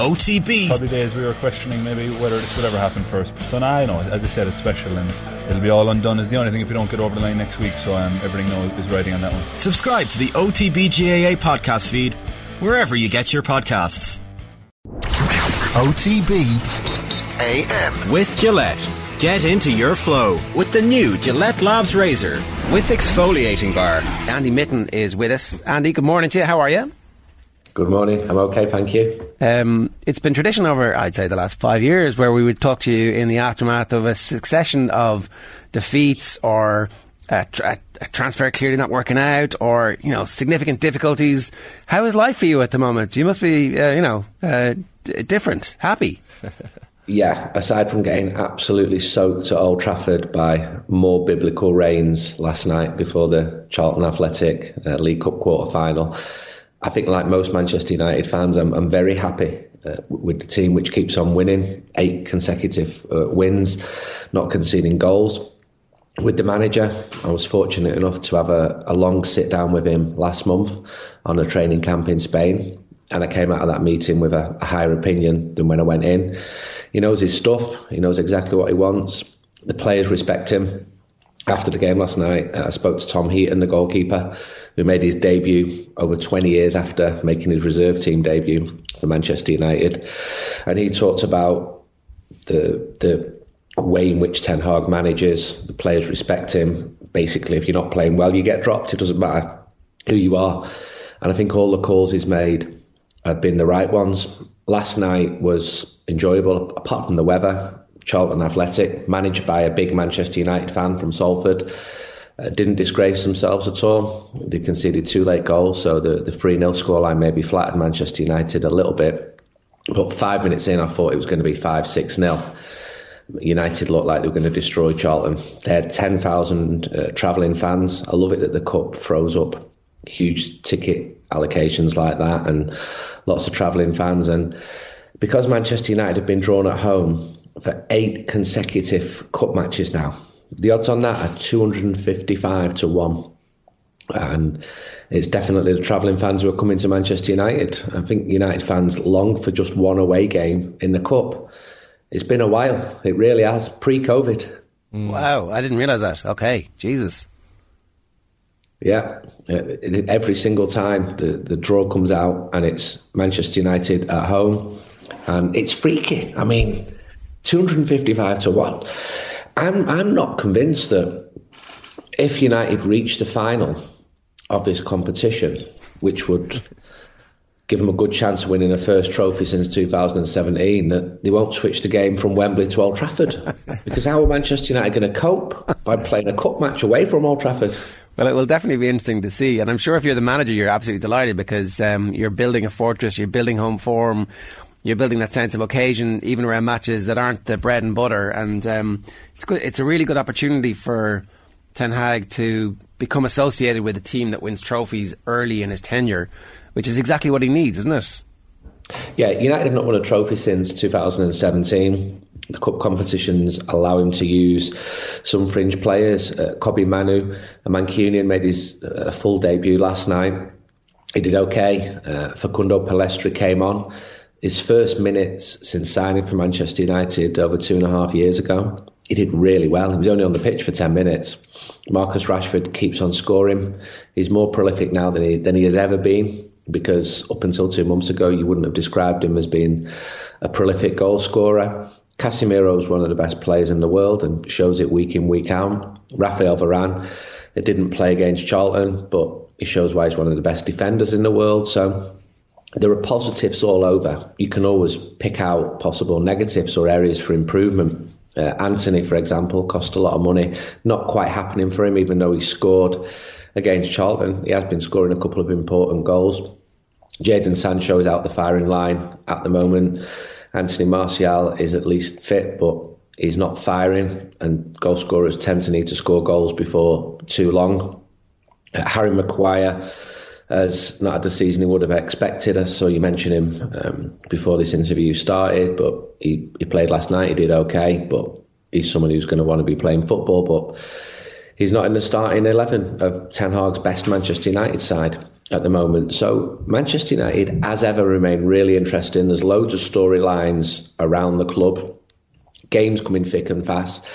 OTB. Probably days we were questioning maybe whether this would ever happen first. So now I know, as I said, it's special and it'll be all undone. Is the only thing if we don't get over the line next week. So um, everything now is riding on that one. Subscribe to the OTB GAA podcast feed wherever you get your podcasts. OTB AM. With Gillette. Get into your flow with the new Gillette Labs Razor with exfoliating bar. Andy Mitten is with us. Andy, good morning to you. How are you? Good morning. I'm okay, thank you. Um, it's been tradition over, I'd say, the last five years where we would talk to you in the aftermath of a succession of defeats or a, tra- a transfer clearly not working out or, you know, significant difficulties. How is life for you at the moment? You must be, uh, you know, uh, d- different, happy. Yeah, aside from getting absolutely soaked at Old Trafford by more biblical rains last night before the Charlton Athletic uh, League Cup quarter final, I think, like most Manchester United fans, I'm, I'm very happy uh, with the team, which keeps on winning eight consecutive uh, wins, not conceding goals. With the manager, I was fortunate enough to have a, a long sit down with him last month on a training camp in Spain. And I came out of that meeting with a, a higher opinion than when I went in. He knows his stuff, he knows exactly what he wants. The players respect him. After the game last night, I spoke to Tom Heaton, the goalkeeper, who made his debut over 20 years after making his reserve team debut for Manchester United. And he talked about the the way in which Ten Hag manages, the players respect him. Basically, if you're not playing well, you get dropped. It doesn't matter who you are. And I think all the calls he's made have been the right ones. Last night was enjoyable, apart from the weather. Charlton Athletic, managed by a big Manchester United fan from Salford, uh, didn't disgrace themselves at all. They conceded two late goals, so the, the 3 0 scoreline maybe flattered Manchester United a little bit. But five minutes in, I thought it was going to be 5 6 0. United looked like they were going to destroy Charlton. They had 10,000 uh, travelling fans. I love it that the Cup throws up huge ticket allocations like that and lots of travelling fans. And because Manchester United have been drawn at home for eight consecutive Cup matches now, the odds on that are 255 to 1. And it's definitely the travelling fans who are coming to Manchester United. I think United fans long for just one away game in the Cup. It's been a while. It really has. Pre COVID. Mm. Wow, I didn't realise that. Okay, Jesus. Yeah, every single time the, the draw comes out and it's Manchester United at home, and it's freaky. I mean, 255 to 1. I'm, I'm not convinced that if United reach the final of this competition, which would give them a good chance of winning a first trophy since 2017, that they won't switch the game from Wembley to Old Trafford. because how are Manchester United going to cope by playing a cup match away from Old Trafford? Well, it will definitely be interesting to see. And I'm sure if you're the manager, you're absolutely delighted because um, you're building a fortress, you're building home form, you're building that sense of occasion, even around matches that aren't the bread and butter. And um, it's good. It's a really good opportunity for Ten Hag to become associated with a team that wins trophies early in his tenure, which is exactly what he needs, isn't it? Yeah, United have not won a trophy since 2017. The cup competitions allow him to use some fringe players. Uh, Mainoo, a Mancunian, made his uh, full debut last night. He did okay. Uh, Facundo Pellistri came on. His first minutes since signing for Manchester United over two and a half years ago. He did really well. He was only on the pitch for 10 minutes. Marcus Rashford keeps on scoring. He's more prolific now than he, than he has ever been because up until two months ago, you wouldn't have described him as being a prolific goal scorer. Casemiro is one of the best players in the world and shows it week in, week out. Rafael Varane, it didn't play against Charlton, but he shows why he's one of the best defenders in the world. So there are positives all over. You can always pick out possible negatives or areas for improvement. Uh, Antony, for example, cost a lot of money. Not quite happening for him, even though he scored against Charlton. He has been scoring a couple of important goals. Jadon Sancho is out the firing line at the moment. Anthony Martial is at least fit, but he's not firing, and goal scorers tend to need to score goals before too long. Harry Maguire has not had the season he would have expected. I saw you mention him um, before this interview started, but he, he played last night. He did okay, but he's someone who's going to want to be playing football, but he's not in the starting 11 of Ten Hag's best Manchester United side. at the moment. So Manchester United, as ever, remain really interesting. There's loads of storylines around the club. Games coming thick and fast.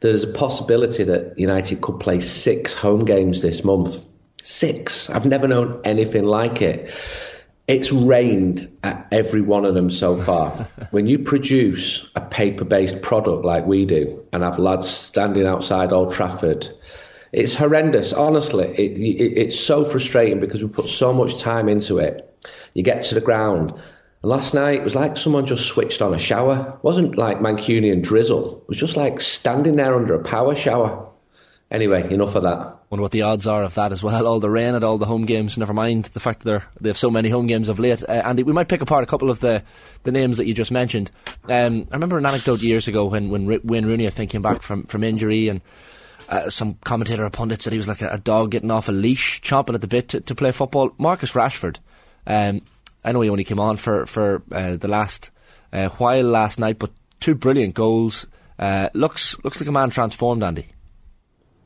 There's a possibility that United could play six home games this month. Six. I've never known anything like it. It's rained at every one of them so far. when you produce a paper based product like we do and have lads standing outside Old Trafford it's horrendous, honestly. It, it, it's so frustrating because we put so much time into it. You get to the ground, and last night it was like someone just switched on a shower. It wasn't like Mancunian drizzle. It was just like standing there under a power shower. Anyway, enough of that. Wonder what the odds are of that as well. All the rain at all the home games. Never mind the fact that they have so many home games of late. Uh, Andy, we might pick apart a couple of the, the names that you just mentioned. Um, I remember an anecdote years ago when when Wayne Rooney I think came back from from injury and uh, some commentator or pundit said he was like a, a, dog getting off a leash, chomping at the bit to, to play football. Marcus Rashford, um, I know he only came on for for uh, the last uh, while last night, but two brilliant goals. Uh, looks looks like a man transformed, Andy.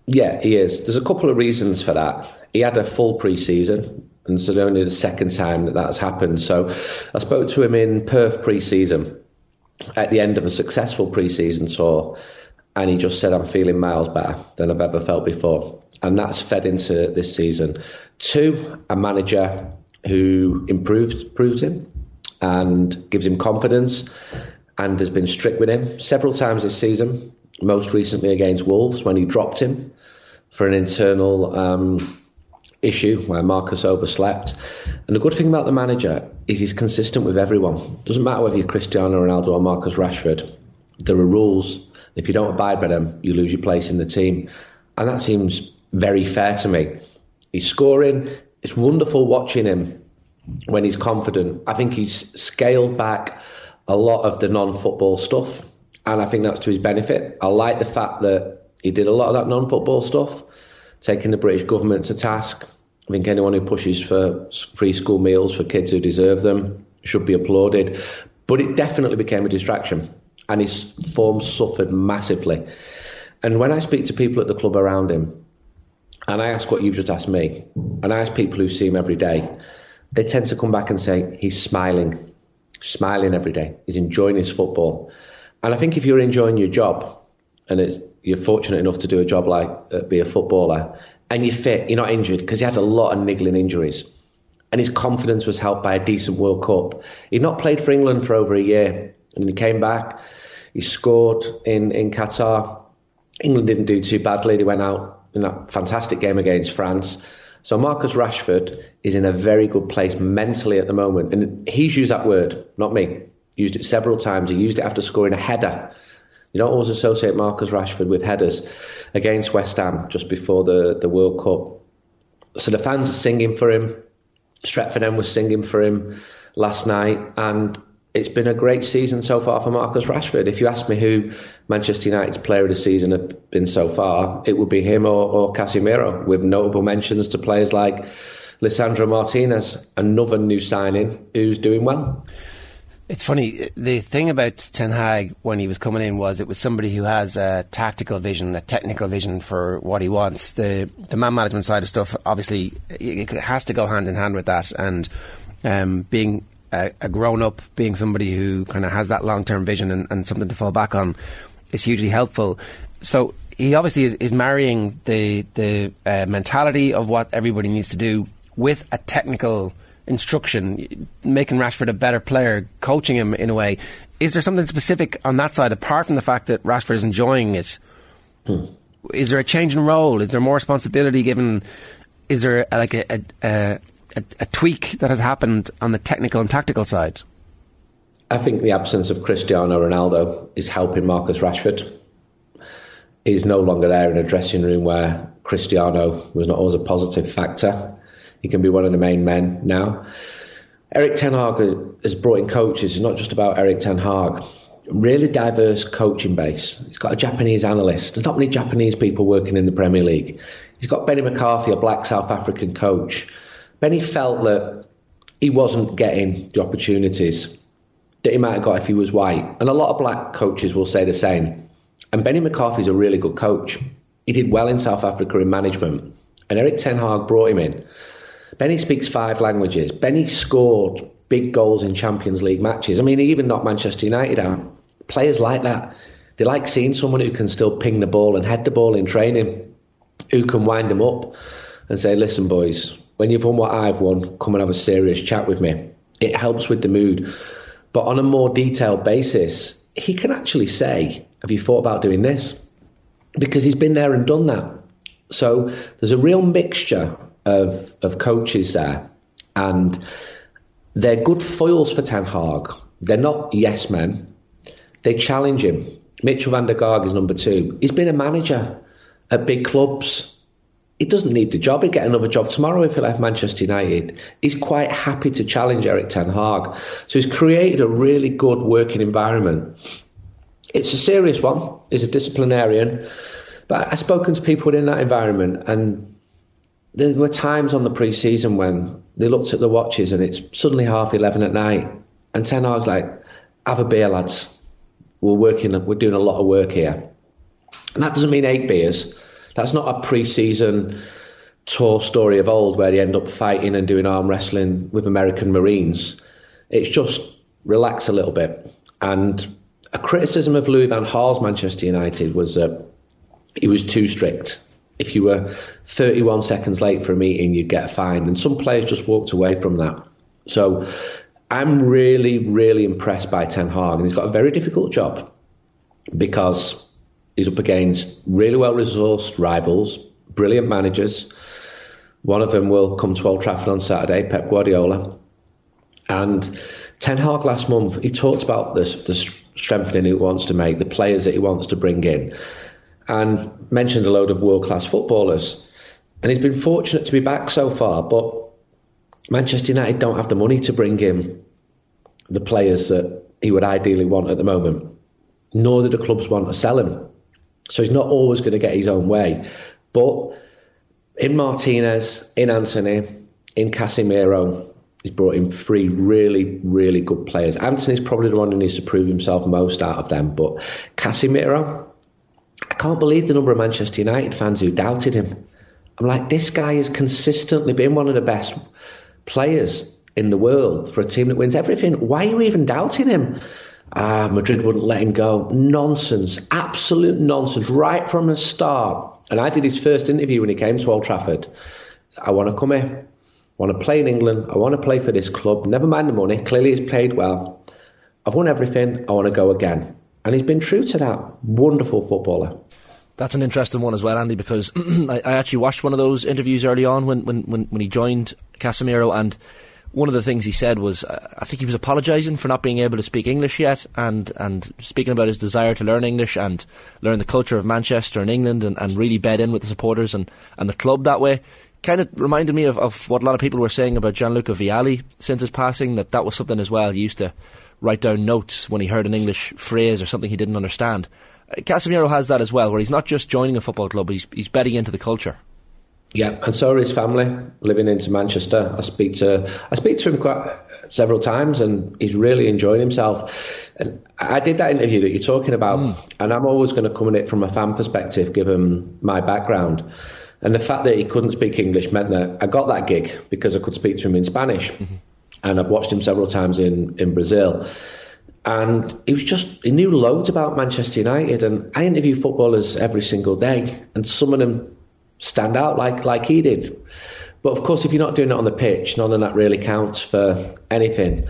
Yeah, he is. There's a couple of reasons for that. He had a full pre-season, and so only the second time that that's happened. So I spoke to him in Perth pre-season at the end of a successful pre-season tour and he just said, I'm feeling miles better than I've ever felt before. And that's fed into this season. Two, a manager who improved, him and gives him confidence and has been strict with him several times this season, most recently against Wolves when he dropped him for an internal um, issue where Marcus overslept. And the good thing about the manager is he's consistent with everyone. Doesn't matter whether you're Cristiano Ronaldo or Marcus Rashford. There are rules if you don't abide by them, you lose your place in the team. And that seems very fair to me. He's scoring. It's wonderful watching him when he's confident. I think he's scaled back a lot of the non football stuff. And I think that's to his benefit. I like the fact that he did a lot of that non football stuff, taking the British government to task. I think anyone who pushes for free school meals for kids who deserve them should be applauded. But it definitely became a distraction and his form suffered massively. And when I speak to people at the club around him, and I ask what you've just asked me, and I ask people who see him every day, they tend to come back and say he's smiling, smiling every day. He's enjoying his football. And I think if you're enjoying your job, and you're fortunate enough to do a job like uh, be a footballer, and you're fit, you're not injured, because he had a lot of niggling injuries. And his confidence was helped by a decent World Cup. He'd not played for England for over a year, and he came back he scored in, in Qatar. England didn't do too badly. They went out in that fantastic game against France. So Marcus Rashford is in a very good place mentally at the moment. And he's used that word, not me. Used it several times. He used it after scoring a header. You don't always associate Marcus Rashford with headers against West Ham just before the, the World Cup. So the fans are singing for him. Stretford End was singing for him last night. And it's been a great season so far for Marcus Rashford. If you ask me who Manchester United's player of the season have been so far, it would be him or, or Casemiro, with notable mentions to players like Lisandro Martinez, another new signing who's doing well. It's funny. The thing about Ten Hag when he was coming in was it was somebody who has a tactical vision, a technical vision for what he wants. The the man management side of stuff, obviously, it has to go hand in hand with that. And um, being a, a grown up, being somebody who kind of has that long term vision and, and, something to fall back on is hugely helpful. So he obviously is, is marrying the the uh, mentality of what everybody needs to do with a technical instruction, making Rashford a better player, coaching him in a way. Is there something specific on that side apart from the fact that Rashford is enjoying it? Hmm. Is there a change in role? Is there more responsibility given? Is there like a, a, a a, a tweak that has happened on the technical and tactical side? I think the absence of Cristiano Ronaldo is helping Marcus Rashford. He's no longer there in a dressing room where Cristiano was not always a positive factor. He can be one of the main men now. Erik Ten Hag has brought in coaches. It's not just about Erik Ten Hag. Really diverse coaching base. He's got a Japanese analyst. There's not many Japanese people working in the Premier League. He's got Benny McCarthy, a black South African coach. Benny felt that he wasn't getting the opportunities that he might have got if he was white. And a lot of black coaches will say the same. And Benny McCarthy's a really good coach. He did well in South Africa in management. And Erik Ten Hag brought him in. Benny speaks five languages. Benny scored big goals in Champions League matches. I mean, he even knocked Manchester United out. Players like that. They like seeing someone who can still ping the ball and head the ball in training, who can wind them up and say, listen, boys, when you've won what I've won, come and have a serious chat with me. It helps with the mood. But on a more detailed basis, he can actually say, Have you thought about doing this? Because he's been there and done that. So there's a real mixture of, of coaches there. And they're good foils for Ten Hag. They're not yes men. They challenge him. Mitchel van der Gaag is number two. He's been a manager at big clubs. He doesn't need the job. He'd get another job tomorrow if he left Manchester United. He's quite happy to challenge Erik Ten Hag. So he's created a really good working environment. It's a serious one. He's a disciplinarian. But I've spoken to people in that environment, and there were times on the pre-season when they looked at the watches and it's suddenly half 11 at night. And Ten Hag's like, have a beer, lads. We're working, we're doing a lot of work here. And that doesn't mean eight beers. That's not a pre-season tour story of old where they end up fighting and doing arm wrestling with American Marines. It's just relax a little bit. And a criticism of Louis van Gaal's Manchester United was that he was too strict. If you were 31 seconds late for a meeting, you'd get fined. And some players just walked away from that. So I'm really, really impressed by Ten Hag. And he's got a very difficult job because he's up against really well resourced rivals, brilliant managers. One of them will come to Old Trafford on Saturday, Pep Guardiola. And Ten Hag last month, he talked about the, the strengthening he wants to make, the players that he wants to bring in, and mentioned a load of world class footballers. And he's been fortunate to be back so far, but Manchester United don't have the money to bring in the players that he would ideally want at the moment, nor do the clubs want to sell him. So he's not always going to get his own way. But in Martinez, in Antony, in Casemiro, he's brought in three really, really good players. Antony's probably the one who needs to prove himself most out of them. But Casemiro, can't believe the number of Manchester United fans who doubted him. I'm like, this guy has consistently been one of the best players in the world for a team that wins everything. Why are you even doubting him? Ah, Madrid wouldn't let him go. Nonsense. Absolute nonsense. Right from the start. And I did his first interview when he came to Old Trafford. I want to come here. I want to play in England. I want to play for this club. Never mind the money. Clearly, he's played well. I've won everything. I want to go again. And he's been true to that. Wonderful footballer. That's an interesting one as well, Andy, because I, I, actually watched one of those interviews early on when, when, when, when he joined Casemiro, and one of the things he said was, uh, I think he was apologising for not being able to speak English yet, and, and speaking about his desire to learn English and learn the culture of Manchester and England and, and really bed in with the supporters and, and the club that way. Kind of reminded me of, of what a lot of people were saying about Gianluca Vialli since his passing, that that was something as well. He used to write down notes when he heard an English phrase or something he didn't understand. Uh, Casemiro has that as well, where he's not just joining a football club, he's, he's betting into the culture. Yeah, and so are his family living into Manchester. I speak to I speak to him quite several times, and he's really enjoying himself. And I did that interview that you're talking about, mm. and I'm always going to come at it from a fan perspective, given my background. And the fact that he couldn't speak English meant that I got that gig because I could speak to him in Spanish, mm-hmm. And I've watched him several times in in Brazil. And he was just, he knew loads about Manchester United. And I interview footballers every single day, and some of them stand out like like he did. But of course, if you're not doing it on the pitch, none of that really counts for anything.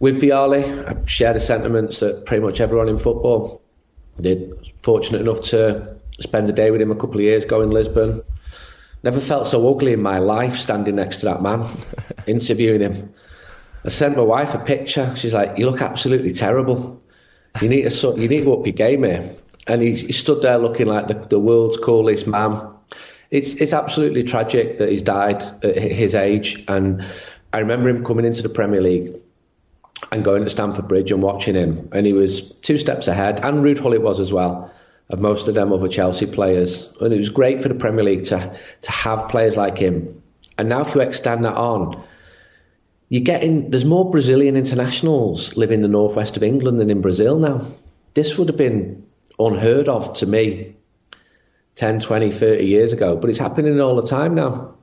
With Vialli, I share the sentiments that pretty much everyone in football did. Fortunate enough to spend the day with him a couple of years ago in Lisbon. Never felt so ugly in my life standing next to that man, interviewing him. I sent my wife a picture. She's like, "You look absolutely terrible. You need to you need to up your game here." And he, he stood there looking like the, the world's coolest man it's it's absolutely tragic that he's died at his age. And I remember him coming into the Premier League and going to Stamford Bridge and watching him, and he was two steps ahead, and Ruud Gullit was as well of most of them other Chelsea players. And it was great for the Premier League to to have players like him. And now if you extend that on, you're getting there's more Brazilian internationals living in the northwest of England than in Brazil now. This would have been unheard of to me 10, 20, 30 years ago, but it's happening all the time now.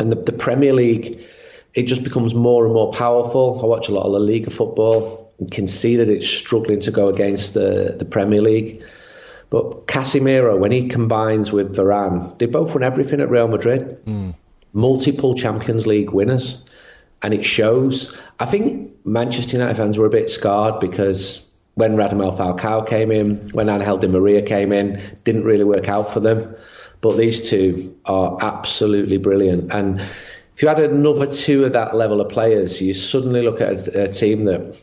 And the, the Premier League, it just becomes more and more powerful. I watch a lot of La Liga football and can see that it's struggling to go against the, the Premier League. But Casemiro, when he combines with Varane, they both won everything at Real Madrid. Mm. Multiple Champions League winners. And it shows. I think Manchester United fans were a bit scarred because when Radamel Falcao came in, when Angel Di Maria came in, didn't really work out for them. But these two are absolutely brilliant. And if you had another two of that level of players, you suddenly look at a, a team that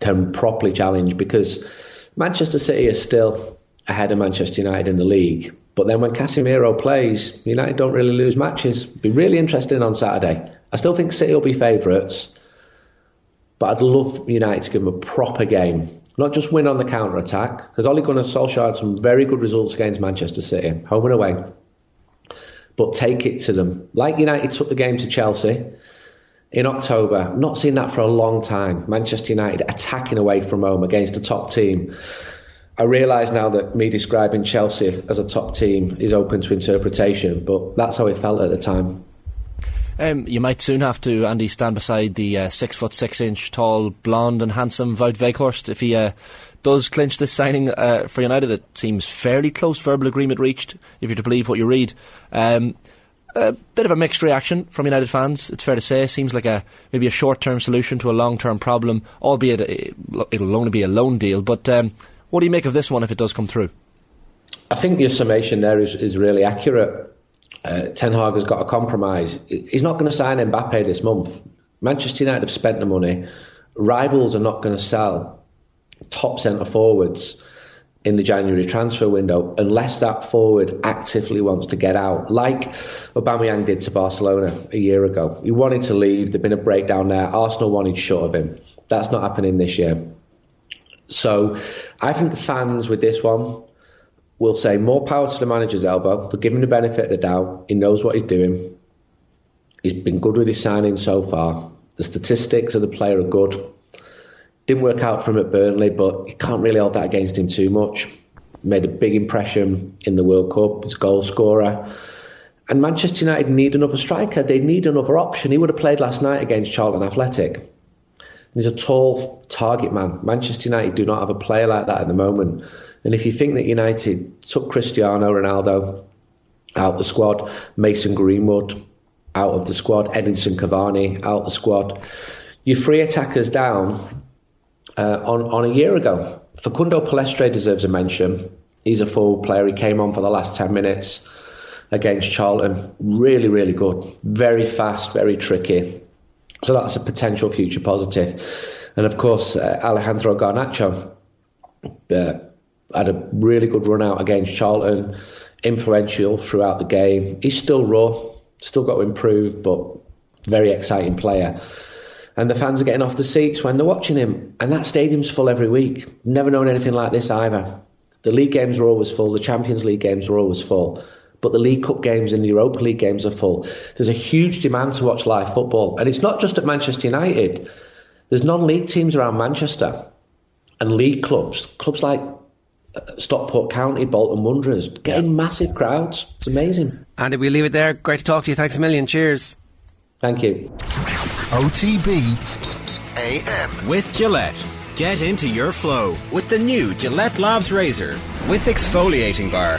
can properly challenge because Manchester City is still ahead of Manchester United in the league. But then when Casemiro plays, United don't really lose matches. Be really interesting on Saturday. I still think City will be favourites, but I'd love United to give them a proper game. Not just win on the counter attack, because Ole Gunnar Solskjaer had some very good results against Manchester City, home and away. But take it to them. Like United took the game to Chelsea in October. Not seen that for a long time. Manchester United attacking away from home against a top team. I realise now that me describing Chelsea as a top team is open to interpretation, but that's how it felt at the time. Um, you might soon have to, Andy, stand beside the uh, six foot six inch tall, blonde and handsome Wout Weghorst if he uh, does clinch this signing uh, for United. It seems fairly close verbal agreement reached, if you're to believe what you read. Um, a bit of a mixed reaction from United fans. It's fair to say. Seems like a maybe a short-term solution to a long-term problem, albeit it'll only be a loan deal. But um, what do you make of this one if it does come through? I think your summation there is, is really accurate. Uh, Ten Hag has got a compromise. He's not going to sign Mbappe this month. Manchester United have spent the money. Rivals are not going to sell top centre forwards in the January transfer window unless that forward actively wants to get out, like Aubameyang did to Barcelona a year ago. He wanted to leave. There'd been a breakdown there. Arsenal wanted short of him. That's not happening this year. So I think fans with this one will say more power to the manager's elbow. They'll give him the benefit of the doubt. He knows what he's doing. He's been good with his signing so far. The statistics of the player are good. Didn't work out for him at Burnley, but you can't really hold that against him too much. Made a big impression in the World Cup. He's a goal scorer. And Manchester United need another striker. They need another option. He would have played last night against Charlton Athletic. He's a tall target man. Manchester United do not have a player like that at the moment. And if you think that United took Cristiano Ronaldo out the squad, Mason Greenwood out of the squad, Edinson Cavani out the squad, you three attackers down uh, on on a year ago. Facundo Pellistri deserves a mention. He's a forward player. He came on for the last ten minutes against Charlton. Really, really good. Very fast, very tricky. So that's a potential future positive. And of course, uh, Alejandro Garnacho uh, had a really good run out against Charlton, influential throughout the game. He's still raw, still got to improve, but very exciting player. And the fans are getting off the seats when they're watching him. And that stadium's full every week. Never known anything like this either. The league games were always full, the Champions League games were always full but the League Cup games and the Europa League games are full. There's a huge demand to watch live football, and it's not just at Manchester United. There's non-league teams around Manchester and league clubs, clubs like Stockport County, Bolton Wanderers, getting yeah. massive crowds. It's amazing. Andy, we leave it there. Great to talk to you. Thanks a million. Cheers. Thank you. OTB AM with Gillette. Get into your flow with the new Gillette Labs Razor with exfoliating bar.